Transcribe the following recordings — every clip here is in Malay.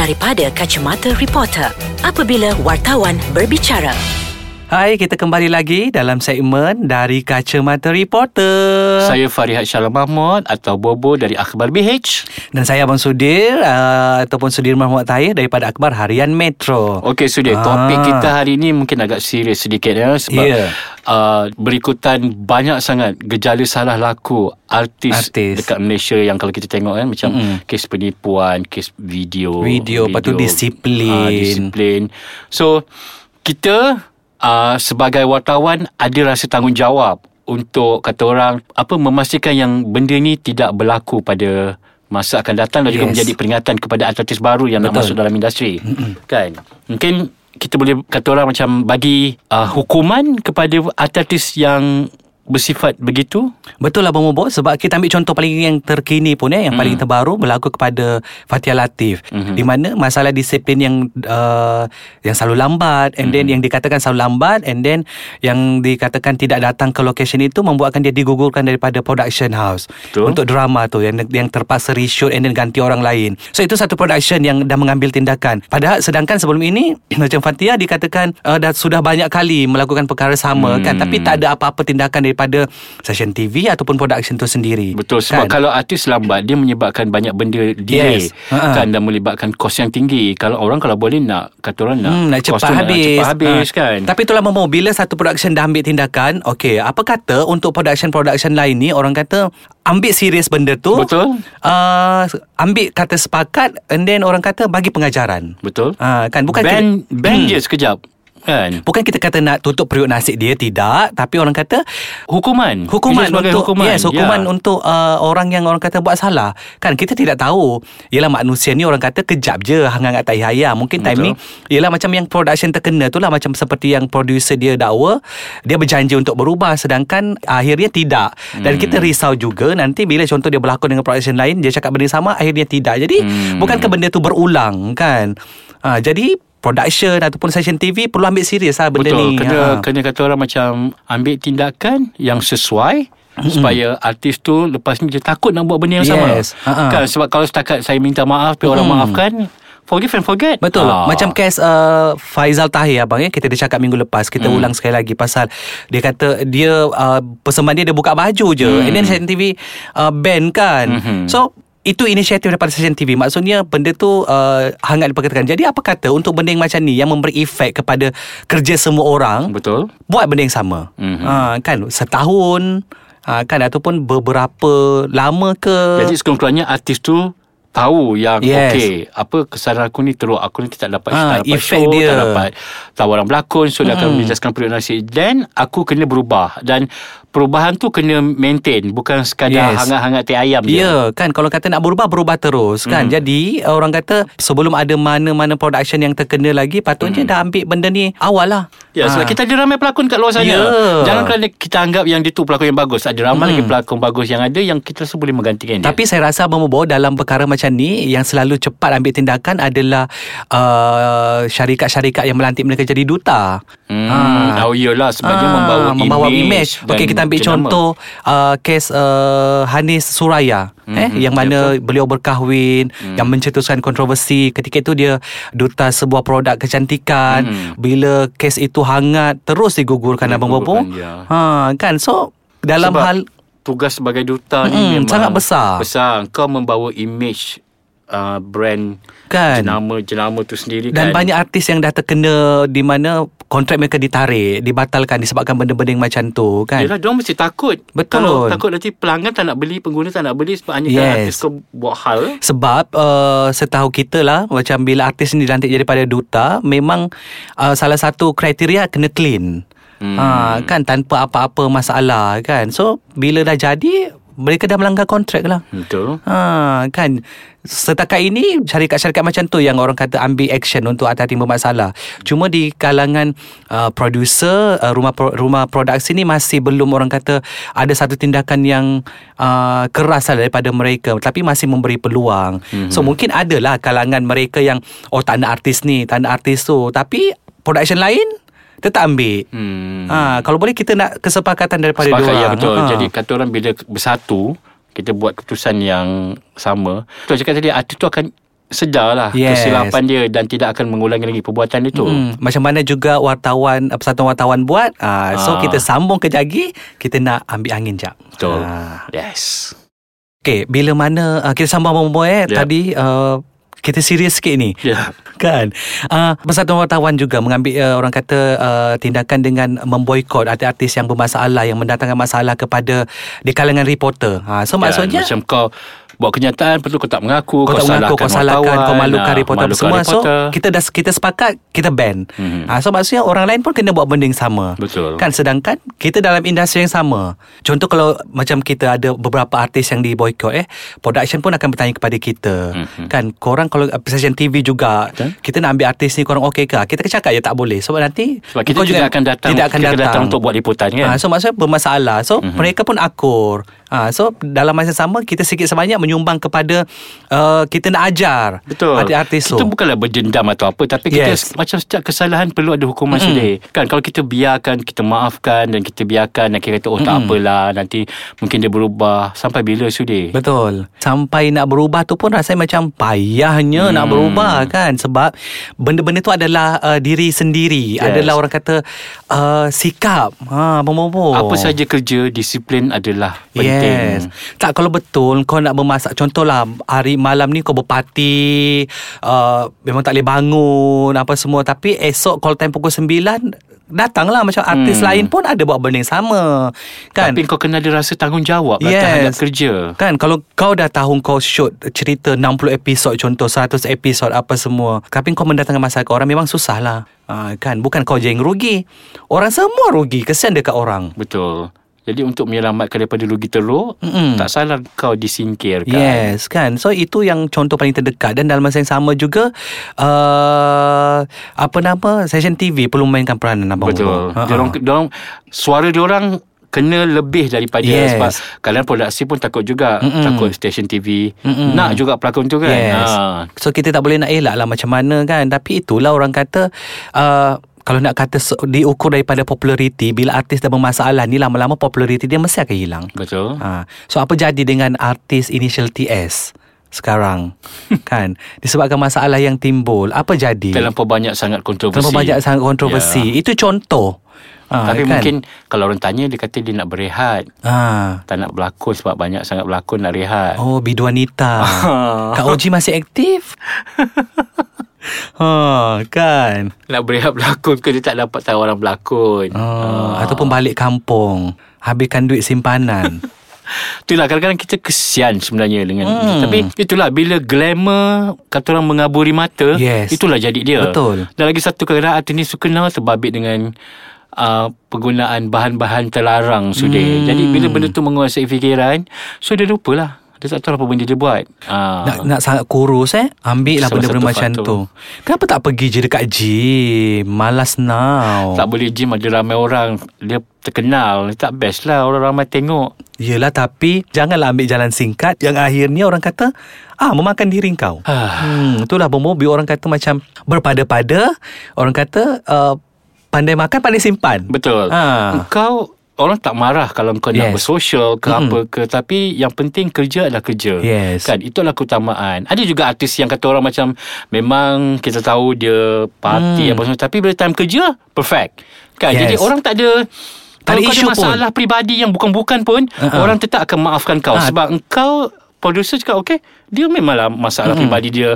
daripada kacamata reporter apabila wartawan berbicara. Hai, kita kembali lagi dalam segmen dari Kacamata Reporter. Saya Farihat Shalom Mahmud atau Bobo dari Akhbar BH. Dan saya Abang Sudir uh, ataupun Sudir Mahmud Tahir daripada Akhbar Harian Metro. Okey Sudir, Ah. topik kita hari ini mungkin agak serius sedikit ya sebab Ya. Uh, berikutan banyak sangat gejala salah laku artis, Artis. dekat Malaysia yang kalau kita tengok kan macam Mm-mm. kes penipuan, kes video, Video, lepas tu disiplin. ah, disiplin. So kita uh, sebagai wartawan ada rasa tanggungjawab untuk kata orang apa memastikan yang benda ni tidak berlaku pada masa akan datang dan juga Yes. menjadi peringatan kepada artis baru yang nak Betul. masuk dalam industri. Kan? Mungkin kita boleh kata orang macam bagi uh, hukuman kepada artis yang bersifat begitu. Betul lah Abang Bobo sebab kita ambil contoh paling yang terkini pun eh yang paling Hmm. terbaru berlaku kepada Fatia Latif Mhm. di mana masalah disiplin yang uh, yang selalu lambat and Hmm. then yang dikatakan selalu lambat and then yang dikatakan tidak datang ke location itu membuatkan dia digugurkan daripada production house Betul. untuk drama tu yang yang terpaksa reshoot and then ganti orang lain. So itu satu production yang dah mengambil tindakan. Padahal sedangkan sebelum ini macam Fatia dikatakan uh, dah sudah banyak kali melakukan perkara sama Hmm. kan tapi tak ada apa-apa tindakan daripada stesen TV ataupun production tu sendiri. Betul sebab kan? kalau artis lambat dia menyebabkan banyak benda delay Yes. Kan dan melibatkan kos yang tinggi. Kalau orang kalau boleh nak kata orang nak Hmm, nak cepat habis. Nak cepat habis Ha. kan. Tapi itulah Momo bila satu production dah ambil tindakan, okey, apa kata untuk production-production lain ni orang kata ambil serius benda tu. Betul. Uh, ambil kata sepakat and then orang kata bagi pengajaran. Betul. Ah, kan bukan ban kita- ban Hmm. je sekejap kan. Bukan kita kata nak tutup periuk nasi dia tidak, tapi orang kata Hukuman. hukuman untuk hukuman. yes hukuman ya. untuk uh, orang yang orang kata buat salah kan kita tidak tahu ialah manusia ni orang kata kejap je hangat-hangat tai hayam mungkin time ni Betul. ialah macam yang production terkena tu lah macam seperti yang producer dia dakwa dia berjanji untuk berubah sedangkan akhirnya tidak dan Hmm. kita risau juga nanti bila contoh dia berlakon dengan production lain dia cakap benda sama akhirnya tidak jadi Hmm. bukankah benda tu berulang kan ha, jadi production ataupun session TV perlu ambil serius lah benda Betul. ni Kena Ha. kena kata orang macam ambil tindakan yang sesuai supaya artis tu lepas ni dia takut nak buat benda yang Yes. sama. Ha-ha. Kan sebab kalau setakat saya minta maaf tapi orang Mm. maafkan forgive and forget. Betul Ah. Macam kes uh, Faizal Tahir abang ya Kita dah cakap minggu lepas Kita Hmm. ulang sekali lagi Pasal Dia kata Dia uh, Persembahan dia Dia buka baju je Hmm. And then TV uh, Ban kan Mhm. So itu inisiatif daripada Session TV Maksudnya benda tu uh, Hangat diperkatakan Jadi apa kata Untuk benda yang macam ni Yang memberi efek kepada Kerja semua orang Betul. Buat benda yang sama Mhm. ha, Kan Setahun ha, Kan Ataupun beberapa Lama ke Jadi sekurang-kurangnya artis tu tahu yang Yes. okey apa kesalahan aku ni teruk aku ni tak dapat Ah, tak dapat efek show dia. tak dapat tawaran berlakon so dia akan Mm-mm. menjelaskan periuk nasi dan aku kena berubah dan perubahan tu kena maintain bukan sekadar Yes. hangat-hangat teh ayam je Ya kan Kalau kata nak berubah Berubah terus kan Mhm. Jadi orang kata Sebelum ada mana-mana production Yang terkena lagi Patutnya dah ambil benda ni Awal lah Ya, sebab Ah. kita ada ramai pelakon kat luar sana. Ya. Jangan kerana kita anggap yang dia tu pelakon yang bagus. Ada ramai Hmm. lagi pelakon bagus yang ada yang kita rasa boleh menggantikan dia. Tapi saya rasa Abang Bobo dalam perkara macam ni yang selalu cepat ambil tindakan adalah uh, syarikat-syarikat yang melantik mereka jadi duta. Hmm, Ah. oh iyalah sebab dia Ah, membawa, membawa image. image. Okey kita ambil jenama. contoh uh, kes uh, Hanis Suraya Mhm, eh yang mana beliau berkahwin Hmm. yang mencetuskan kontroversi ketika itu dia duta sebuah produk kecantikan Mhm. bila kes itu hangat terus digugurkan abang Bobo. Ya. Ha kan so dalam Sebab hal tugas sebagai duta ni Mm-mm, memang sangat besar. Besar. Kau membawa image uh, brand Kan. jenama jenama tu sendiri Dan kan. banyak artis yang dah terkena di mana kontrak mereka ditarik, dibatalkan disebabkan benda-benda yang macam tu kan. Yelah, diorang mesti takut. Betul. Kalau takut nanti pelanggan tak nak beli, pengguna tak nak beli sebab hanya Yes. yes. artis kau buat hal. Sebab uh, setahu kita lah macam bila artis ni dilantik jadi pada duta memang uh, salah satu kriteria kena clean. Hmm. Ha kan tanpa apa-apa masalah kan. So bila dah jadi mereka dah melanggar kontrak lah. Betul. Ha kan setakat ini syarikat-syarikat macam tu yang orang kata ambil action untuk hati-hati bermasalah. Cuma di kalangan uh, producer uh, rumah pro, rumah produksi ni masih belum orang kata ada satu tindakan yang uh, keras lah daripada mereka tapi masih memberi peluang. Mm-hmm. So mungkin adalah kalangan mereka yang oh tak nak artis ni, tak nak artis tu tapi production lain tetap ambil. Hmm. Ha kalau boleh kita nak kesepakatan daripada Sepakat diorang. ya betul. Ha. Jadi kata orang bila bersatu kita buat keputusan yang sama. Tu cakap tadi artis tu akan sedarlah Yes. kesilapan dia dan tidak akan mengulangi lagi perbuatan itu. Hmm, macam mana juga wartawan persatuan wartawan buat uh, so Ah. kita sambung ke lagi kita nak ambil angin jap Betul. Ah. Yes. Okay, bila mana uh, kita sambung Abang Boy eh, Yep. tadi uh, kita serius sikit ni. Ya. Kan uh, Persatuan Wartawan juga Mengambil uh, orang kata uh, Tindakan dengan Memboikot artis-artis yang bermasalah Yang mendatangkan masalah kepada Di kalangan reporter ha, So maksudnya Macam kau buat kenyataan tu kau tak mengaku kau tak mengaku kau salahkan wartawan, kau malukan ah, reporter malukan semua so reporter. kita dah kita sepakat kita ban Mhm. ha, so maksudnya orang lain pun kena buat benda yang sama Betul. kan sedangkan kita dalam industri yang sama contoh kalau macam kita ada beberapa artis yang di boycott eh production pun akan bertanya kepada kita Mhm. kan korang kalau stesen TV juga Betul. kita nak ambil artis ni korang okey ke kita cakap ya tak boleh sebab nanti Sebab kita kau tidak akan datang tidak akan datang, datang untuk buat liputan kan. Ha, so maksudnya bermasalah So mm-hmm. mereka pun akur ha, So dalam masa sama Kita sikit sebanyak menyumbang kepada uh, Kita nak ajar Betul. Artis-artis tu Kita bukanlah berdendam atau apa tapi kita Yes. macam setiap kesalahan perlu ada hukuman mm. sendiri. Kan kalau kita biarkan, kita maafkan dan kita biarkan dan kita kata oh tak apalah nanti mungkin dia berubah sampai bila sudi. Betul Sampai nak berubah tu pun Rasanya macam Payahnya hmm. nak berubah kan Sebab Benda-benda tu adalah uh, Diri sendiri Yes. Adalah orang kata uh, Sikap ha, Bobo Apa saja kerja disiplin adalah penting. Yes Tak kalau betul Kau nak memasak Contohlah Hari malam ni kau berparti uh, Memang tak boleh bangun Apa semua. Tapi esok Kalau time pukul 9 Datanglah. Macam artis Hmm. lain pun Ada buat benda yang sama. Kan? Tapi kau kena ada rasa tanggungjawab lah Yes. terhadap kerja. Kan? Kalau kau dah tahu kau shoot cerita 60 episod contoh 100 episod apa semua. Tapi kau mendatangkan masalah ke orang memang susah lah ha, kan? Bukan kau je yang rugi. Orang semua rugi. Kesian dekat orang. Betul. Jadi untuk menyelamatkan daripada rugi teruk, Mm-mm. tak salah kau disingkirkan. Yes kan So itu yang contoh paling terdekat Dan dalam masa yang sama juga uh, Apa nama Session TV perlu memainkan peranan Abang Betul. Ha. Diorang, diorang, suara diorang kena lebih daripada Yes. sebab kalian produksi pun takut juga Mm-mm. takut stesen TV Mm-mm. nak juga pelakon tu kan Yes. ha. So kita tak boleh nak elak lah macam mana kan Tapi itulah orang kata uh, kalau nak kata diukur daripada populariti Bila artis dah bermasalah ni lama-lama populariti dia mesti akan hilang betul ha. So apa jadi dengan artis initial TS sekarang kan Disebabkan masalah yang timbul Apa jadi? terlampau banyak sangat kontroversi Terlalu banyak sangat kontroversi Ya. Itu contoh ha, tapi kan? mungkin kalau orang tanya dia kata dia nak berehat ha. tak nak berlakon sebab banyak sangat berlakon nak rehat Oh biduanita Kak Oji masih aktif Ha, kan? Nak berehat berlakon ke dia tak dapat tawaran berlakon. Oh, Ataupun balik kampung. Habiskan duit simpanan. Itulah kadang-kadang kita kesian sebenarnya dengan Hmm. Tapi itulah bila glamour kata orang mengaburi mata Yes. Itulah jadi dia. Betul. Dan lagi satu kadang artis ni suka nama terbabit dengan uh, Penggunaan bahan-bahan terlarang sudah. Hmm. Jadi bila benda tu menguasai fikiran So dia lupalah Dia tak tahu apa benda dia buat. Uh, Nak nak sangat kurus eh? Ambil lah benda-benda macam faktor. tu. Kenapa tak pergi je dekat gym? Malas now. Tak boleh gym ada ramai orang. Dia terkenal. Tak best lah. Orang ramai tengok. Yelah tapi Janganlah ambil jalan singkat. Yang akhirnya orang kata Ah memakan diri kau. Ah. Hmm, itulah mobil orang kata macam berpada-pada, orang kata uh, pandai makan pandai simpan. Betul. Ha. Kau Orang tak marah kalau kau nak Yes. bersosial ke Mm-mm. apa ke Tapi yang penting kerja adalah kerja Yes. Kan itulah keutamaan Ada juga artis yang kata orang macam Memang kita tahu dia party Hmm. apa semua Tapi bila time kerja Perfect Kan Yes. Jadi orang tak ada Tak ada Kalau kau isu ada pun. masalah peribadi yang bukan-bukan pun Uh-uh. Orang tetap akan maafkan kau Ah. Sebab engkau Producer cakap okay Dia memanglah masalah Mm-mm. peribadi dia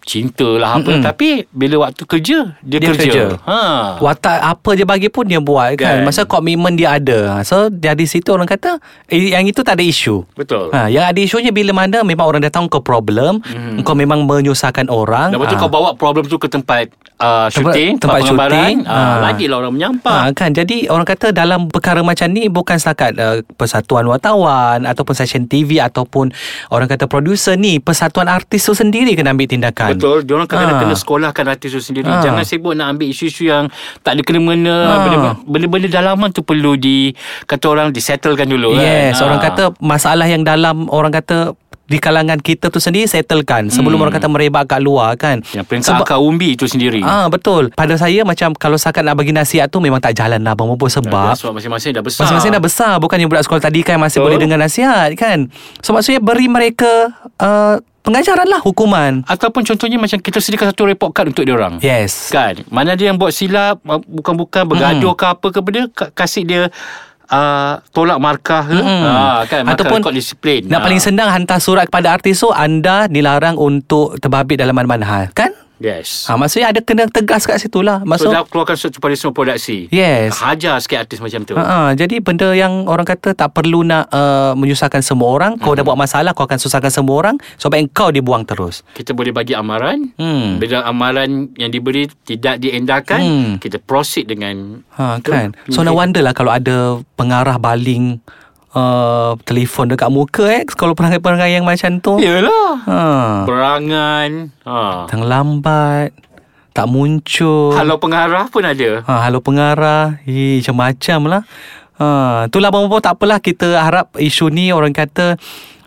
Cinta lah apa Mm-mm. Tapi bila waktu kerja Dia, Dia kerja, kerja. Ha. Watak apa je bagi pun dia buat kan. Kan. Masa komitmen dia ada. So dari situ orang kata eh, yang itu tak ada isu. Betul Ha, yang ada isunya bila mana memang orang dah tahu kau problem, mm. kau memang menyusahkan orang. Dan lepas tu ha. kau bawa problem tu ke tempat uh, Tempat- syuting, tempat pengambaran, syuting. uh, Ah. lagilah orang menyampak. Ha, kan jadi orang kata dalam perkara macam ni bukan setakat uh, persatuan wartawan ataupun stesen TV ataupun orang kata producer ni persatuan artis tu sendiri kena ambil tindakan. Betul, dia orang kadang-kadang Ah. kena sekolahkan artis tu sendiri. Ah. Jangan sibuk nak ambil isu-isu yang tak ada kena-mengena. Ah. Benda- Benda-benda dalaman tu perlu di kata orang disettlekan dulu Yes, kan. orang Ah. kata masalah yang dalam orang kata di kalangan kita tu sendiri settlekan sebelum Hmm. orang kata merebak kat luar kan. yang peringkat akar umbi itu sendiri. Ah betul. Pada saya macam kalau sakat nak bagi nasihat tu memang tak jalan lah Abang Bobo Dah- sebab sebab masing-masing dah besar. Masing-masing dah besar Bukannya budak sekolah tadi kan Masih Betul. boleh dengar nasihat kan So maksudnya beri mereka uh, pengajaran lah hukuman. Ataupun contohnya macam kita sediakan satu report card untuk dia orang. Yes. Kan? Mana dia yang buat silap, bukan-bukan bergaduh ke apa ke benda, ka- kasih dia uh, tolak markah ke. Mm-mm. Ha, kan? Markah Ataupun rekod disiplin. Nak Ha. paling senang hantar surat kepada artis tu anda dilarang untuk terbabit dalam mana-mana hal, kan? Yes. Ha, maksudnya ada kena tegas kat situ lah. So, Maksud dah keluarkan surat kepada semua produksi. Yes. Hajar sikit artis macam tu. Ha, ha, jadi benda yang orang kata tak perlu nak uh, menyusahkan semua orang. Kau dah buat masalah, kau akan susahkan semua orang. Sebab kau dibuang terus. Kita boleh bagi amaran. Hmm. Bila amaran yang diberi tidak diendakan, Hmm. kita proceed dengan Ha, kan? So no wonder lah kalau ada pengarah baling uh, telefon dekat muka eh. Kalau perangai-perangai yang macam tu. Yalah. Ha. Perangan. Ha. Datang lambat. Tak muncul. Halau pengarah pun ada. Ha, halo pengarah. Hi, macam-macam lah. Ha, itulah bapa tak apalah kita harap isu ni orang kata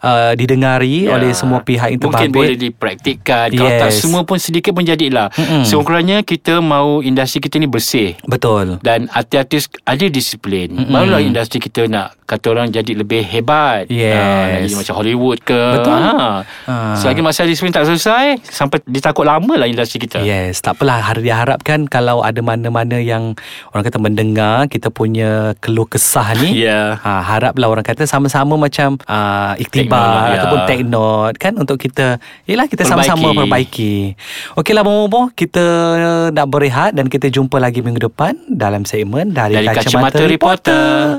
uh, didengari Ya. oleh semua pihak yang Mungkin boleh terbabit. dipraktikkan Kalau tak Yes. semua pun sedikit pun jadilah Mm-mm. Sekurang-kurangnya kita mau industri kita ni bersih Betul. dan artis-artis ada disiplin Mm-mm. Barulah industri kita nak Kata orang jadi lebih hebat Yes. Ah, nak Jadi macam Hollywood ke Betul. ha. Ha. Selagi masalah disiplin tak selesai Sampai ditakut lama lah industri kita Yes, tak apalah. Har- Diharapkan kalau ada mana-mana yang orang kata mendengar kita punya keluh kesah ni. Ya. Ha, haraplah orang kata sama-sama macam uh, Take iktibar ya. ataupun take note kan untuk kita yalah kita sama-sama perbaiki. Okeylah Bobo, kita nak berehat dan kita jumpa lagi minggu depan dalam segmen dari, Dari Kacamata Reporter.